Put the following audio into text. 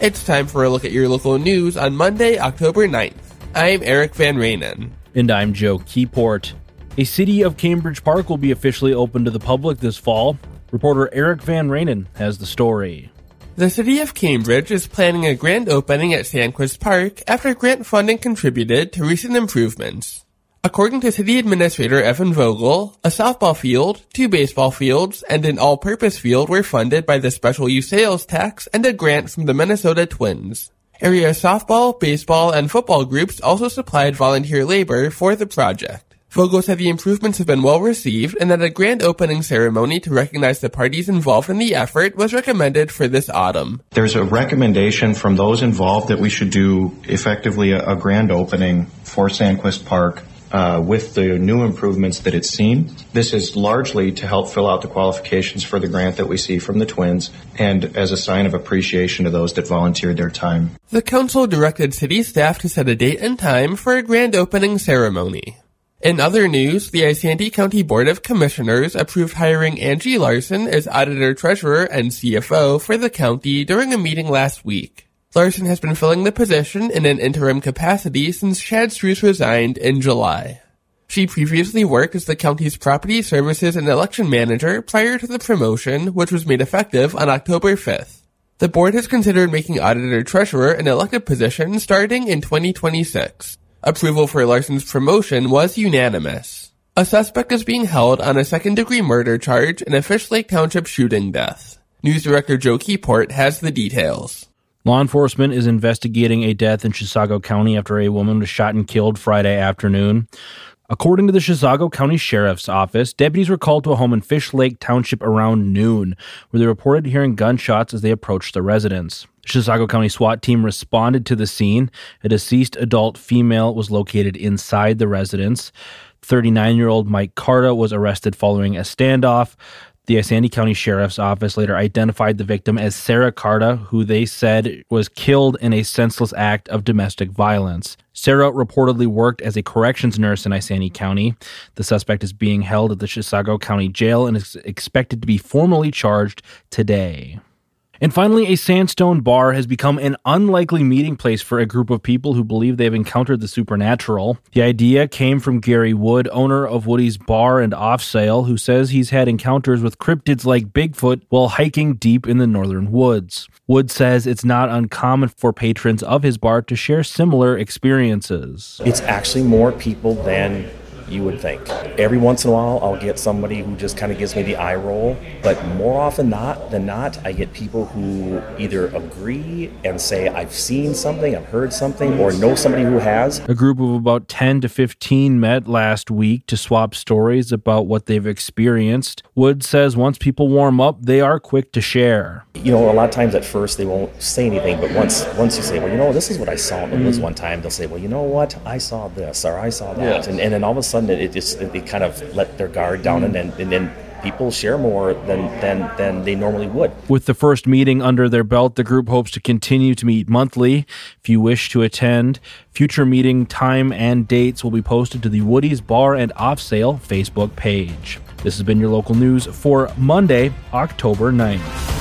It's time for a look at your local news on Monday, October 9th. I'm Eric Van Rainen. And I'm Joe Keyport. A city of Cambridge Park will be officially open to the public this fall. Reporter Eric Van Rainen has the story. The city of Cambridge is planning a grand opening at Sandquist Park after grant funding contributed to recent improvements. According to City Administrator Evan Vogel, a softball field, two baseball fields, and an all-purpose field were funded by the special use sales tax and a grant from the Minnesota Twins. Area softball, baseball, and football groups also supplied volunteer labor for the project. Vogel said the improvements have been well received and that a grand opening ceremony to recognize the parties involved in the effort was recommended for this autumn. There's a recommendation from those involved that we should do effectively a, a grand opening for Sandquist Park uh, with the new improvements that it's seen. This is largely to help fill out the qualifications for the grant that we see from the twins and as a sign of appreciation to those that volunteered their time. The council directed city staff to set a date and time for a grand opening ceremony. In other news, the Isanti County Board of Commissioners approved hiring Angie Larson as Auditor Treasurer and CFO for the county during a meeting last week. Larson has been filling the position in an interim capacity since Chad Struess resigned in July. She previously worked as the county's property services and election manager prior to the promotion, which was made effective on October 5th. The board has considered making auditor treasurer an elected position starting in 2026. Approval for Larson's promotion was unanimous. A suspect is being held on a second degree murder charge in a Fish Lake Township shooting death. News director Joe Keyport has the details. Law enforcement is investigating a death in Chisago County after a woman was shot and killed Friday afternoon. According to the Chisago County Sheriff's Office, deputies were called to a home in Fish Lake Township around noon, where they reported hearing gunshots as they approached the residence. The Chisago County SWAT team responded to the scene. A deceased adult female was located inside the residence. 39 year old Mike Carta was arrested following a standoff. The Isanti County Sheriff's Office later identified the victim as Sarah Carta, who they said was killed in a senseless act of domestic violence. Sarah reportedly worked as a corrections nurse in Isanti County. The suspect is being held at the Chisago County Jail and is expected to be formally charged today. And finally, a sandstone bar has become an unlikely meeting place for a group of people who believe they've encountered the supernatural. The idea came from Gary Wood, owner of Woody's Bar and Off Sale, who says he's had encounters with cryptids like Bigfoot while hiking deep in the northern woods. Wood says it's not uncommon for patrons of his bar to share similar experiences. It's actually more people than you would think. Every once in a while, I'll get somebody who just kind of gives me the eye roll, but more often not than not, I get people who either agree and say, I've seen something, I've heard something, or know somebody who has. A group of about 10 to 15 met last week to swap stories about what they've experienced. Wood says once people warm up, they are quick to share. You know, a lot of times at first they won't say anything, but once once you say, well, you know, this is what I saw in the woods mm-hmm. one time, they'll say, well, you know what, I saw this or I saw that, and, and then all of a sudden it, it they kind of let their guard down, and then and then people share more than than than they normally would. With the first meeting under their belt, the group hopes to continue to meet monthly. If you wish to attend, future meeting time and dates will be posted to the Woody's Bar and Off Sale Facebook page. This has been your local news for Monday, October 9th.